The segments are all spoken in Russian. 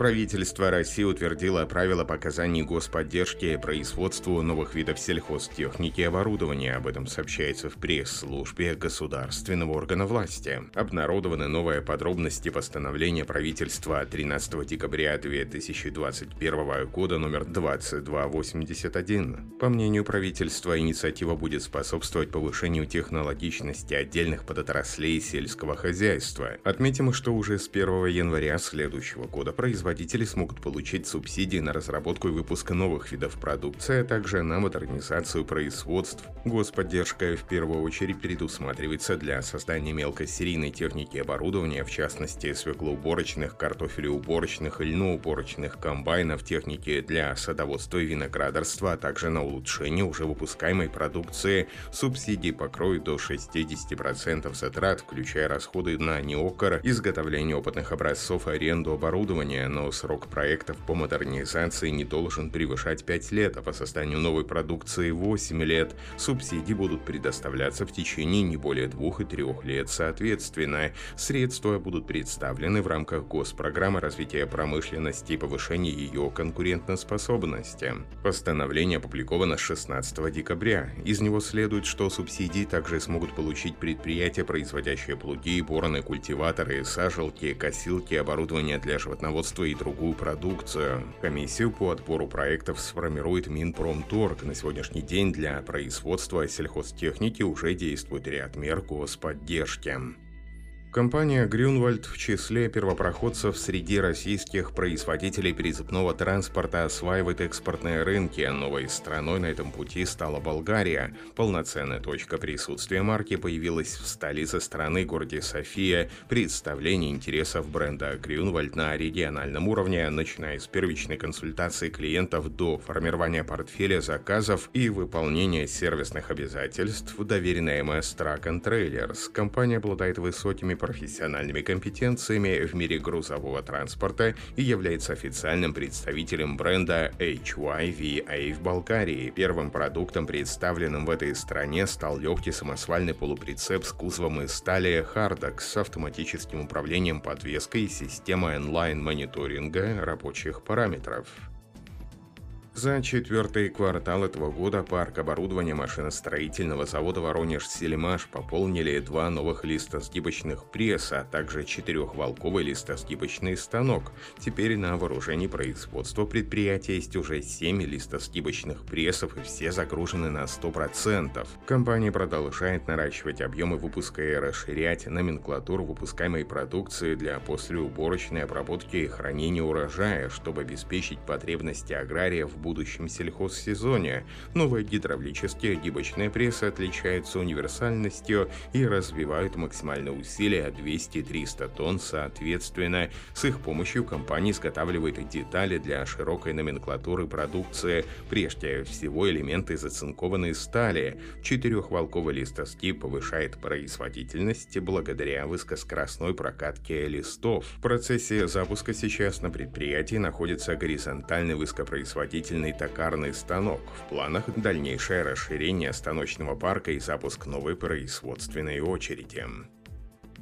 Правительство России утвердило правила показаний господдержки производству новых видов сельхозтехники и оборудования. Об этом сообщается в пресс-службе государственного органа власти. Обнародованы новые подробности постановления правительства 13 декабря 2021 года номер 2281. По мнению правительства, инициатива будет способствовать повышению технологичности отдельных подотраслей сельского хозяйства. Отметим, что уже с 1 января следующего года производители производители смогут получить субсидии на разработку и выпуск новых видов продукции, а также на модернизацию производств. Господдержка в первую очередь предусматривается для создания мелкосерийной техники и оборудования, в частности свеклоуборочных, картофелеуборочных и льноуборочных комбайнов, техники для садоводства и виноградарства, а также на улучшение уже выпускаемой продукции. Субсидии покроют до 60% затрат, включая расходы на неокор, изготовление опытных образцов аренду оборудования, но срок проектов по модернизации не должен превышать 5 лет, а по созданию новой продукции 8 лет. Субсидии будут предоставляться в течение не более 2 и 3 лет соответственно. Средства будут представлены в рамках госпрограммы развития промышленности и повышения ее конкурентоспособности. Постановление опубликовано 16 декабря. Из него следует, что субсидии также смогут получить предприятия, производящие плуги, бороны, культиваторы, сажалки, косилки, оборудование для животноводства и другую продукцию. Комиссию по отбору проектов сформирует Минпромторг. На сегодняшний день для производства сельхозтехники уже действует ряд мер господдержки. Компания Грюнвальд в числе первопроходцев среди российских производителей прицепного транспорта осваивает экспортные рынки. Новой страной на этом пути стала Болгария. Полноценная точка присутствия марки появилась в столице страны, городе София. Представление интересов бренда Грюнвальд на региональном уровне, начиная с первичной консультации клиентов до формирования портфеля заказов и выполнения сервисных обязательств, доверенная МС and Trailers. Компания обладает высокими профессиональными компетенциями в мире грузового транспорта и является официальным представителем бренда HYVA в Болгарии. Первым продуктом, представленным в этой стране, стал легкий самосвальный полуприцеп с кузовом из стали Hardox с автоматическим управлением подвеской и системой онлайн-мониторинга рабочих параметров. За четвертый квартал этого года парк оборудования машиностроительного завода «Воронеж-Селимаш» пополнили два новых листосгибочных пресса, а также четырехволковый листосгибочный станок. Теперь на вооружении производства предприятия есть уже семь листосгибочных прессов и все загружены на 100%. Компания продолжает наращивать объемы выпуска и расширять номенклатуру выпускаемой продукции для послеуборочной обработки и хранения урожая, чтобы обеспечить потребности агрария в будущем сельхозсезоне. Новые гидравлические гибочные прессы отличаются универсальностью и развивают максимальное усилие 200-300 тонн соответственно. С их помощью компания изготавливает детали для широкой номенклатуры продукции, прежде всего элементы зацинкованной стали. Четырехволковый листостип повышает производительность благодаря высокоскоростной прокатке листов. В процессе запуска сейчас на предприятии находится горизонтальный высокопроизводительный строительный токарный станок. В планах дальнейшее расширение станочного парка и запуск новой производственной очереди.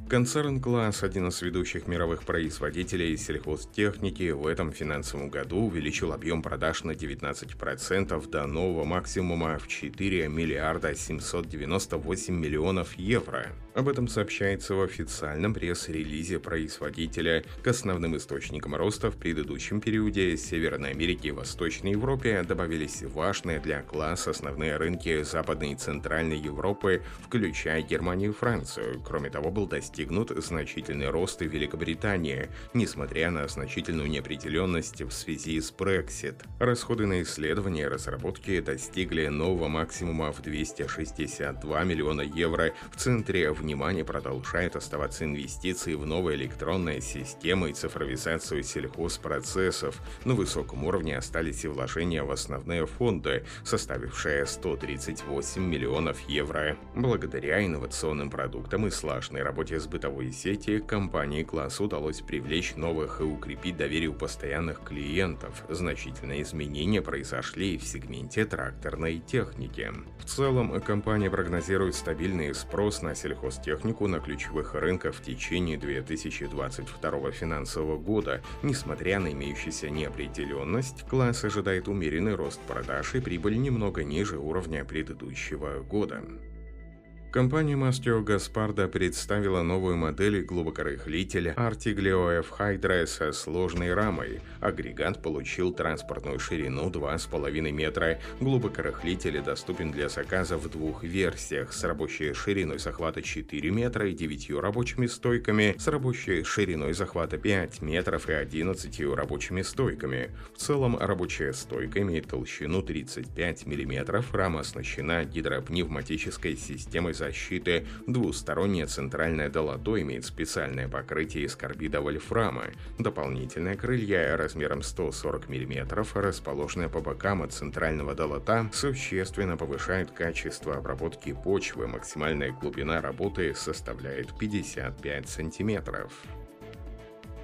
Концерн «Класс», один из ведущих мировых производителей сельхозтехники, в этом финансовом году увеличил объем продаж на 19% до нового максимума в 4 миллиарда 798 миллионов евро. Об этом сообщается в официальном пресс-релизе производителя. К основным источникам роста в предыдущем периоде Северной Америки и Восточной Европе добавились важные для класса основные рынки Западной и Центральной Европы, включая Германию и Францию. Кроме того, был достигнут достигнут значительный рост в Великобритании, несмотря на значительную неопределенность в связи с Brexit. Расходы на исследования и разработки достигли нового максимума в 262 миллиона евро. В центре внимания продолжают оставаться инвестиции в новые электронные системы и цифровизацию сельхозпроцессов. На высоком уровне остались и вложения в основные фонды, составившие 138 миллионов евро. Благодаря инновационным продуктам и слаженной работе с бытовой сети компании класс удалось привлечь новых и укрепить доверие у постоянных клиентов. Значительные изменения произошли в сегменте тракторной техники. В целом, компания прогнозирует стабильный спрос на сельхозтехнику на ключевых рынках в течение 2022 финансового года. Несмотря на имеющуюся неопределенность, класс ожидает умеренный рост продаж и прибыль немного ниже уровня предыдущего года. Компания Mastio Gaspardo представила новую модель глубокорыхлителя Artiglio F Hydra со сложной рамой. Агрегат получил транспортную ширину 2,5 метра. Глубокорыхлитель доступен для заказа в двух версиях с рабочей шириной захвата 4 метра и 9 рабочими стойками, с рабочей шириной захвата 5 метров и 11 рабочими стойками. В целом рабочая стойка имеет толщину 35 мм, рама оснащена гидропневматической системой защиты, двусторонняя центральная долото имеет специальное покрытие из карбида вольфрама, дополнительные крылья размером 140 мм, расположенные по бокам от центрального долота, существенно повышают качество обработки почвы, максимальная глубина работы составляет 55 сантиметров.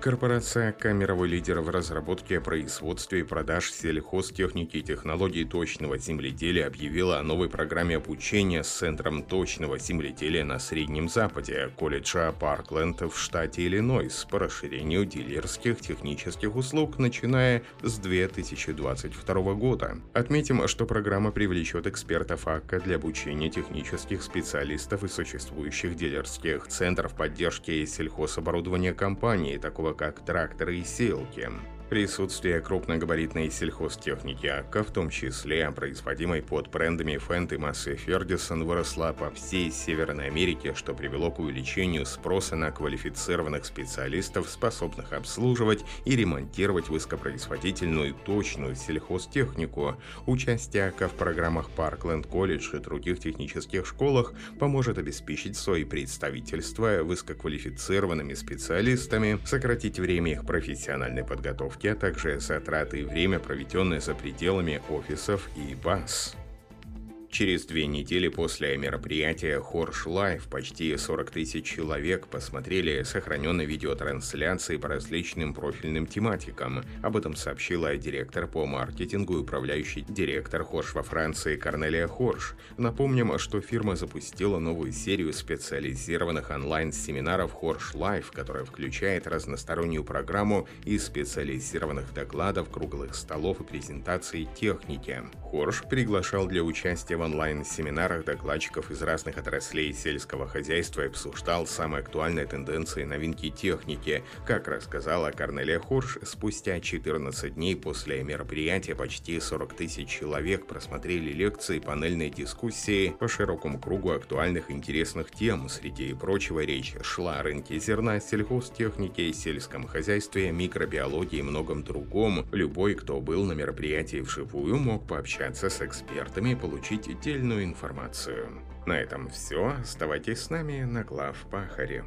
Корпорация «К» мировой лидер в разработке, производстве и продаж сельхозтехники и технологий точного земледелия объявила о новой программе обучения с Центром точного земледелия на Среднем Западе колледжа Паркленд в штате Иллинойс по расширению дилерских технических услуг, начиная с 2022 года. Отметим, что программа привлечет экспертов АККА для обучения технических специалистов и существующих дилерских центров поддержки сельхозоборудования компании, такого как тракторы и селки. Присутствие крупногабаритной сельхозтехники в том числе производимой под брендами Фент и Массы Фердисон, выросла по всей Северной Америке, что привело к увеличению спроса на квалифицированных специалистов, способных обслуживать и ремонтировать высокопроизводительную точную сельхозтехнику. Участие АККА в программах Паркленд колледж и других технических школах поможет обеспечить свои представительства высококвалифицированными специалистами, сократить время их профессиональной подготовки парковки, а также затраты и время, проведенное за пределами офисов и баз. Через две недели после мероприятия Horsch Live почти 40 тысяч человек посмотрели сохраненные видеотрансляции по различным профильным тематикам. Об этом сообщила директор по маркетингу и управляющий директор Хорш во Франции Корнелия Хорш. Напомним, что фирма запустила новую серию специализированных онлайн-семинаров Horsch Live, которая включает разностороннюю программу из специализированных докладов, круглых столов и презентаций техники. Хорш приглашал для участия в онлайн-семинарах докладчиков из разных отраслей сельского хозяйства обсуждал самые актуальные тенденции новинки техники. Как рассказала Корнелия Хорш, спустя 14 дней после мероприятия почти 40 тысяч человек просмотрели лекции и панельные дискуссии по широкому кругу актуальных интересных тем. Среди прочего речь шла о рынке зерна, сельхозтехнике, сельском хозяйстве, микробиологии и многом другом. Любой, кто был на мероприятии вживую, мог пообщаться с экспертами и получить отдельную информацию. На этом все. Оставайтесь с нами на Глав Пахаре.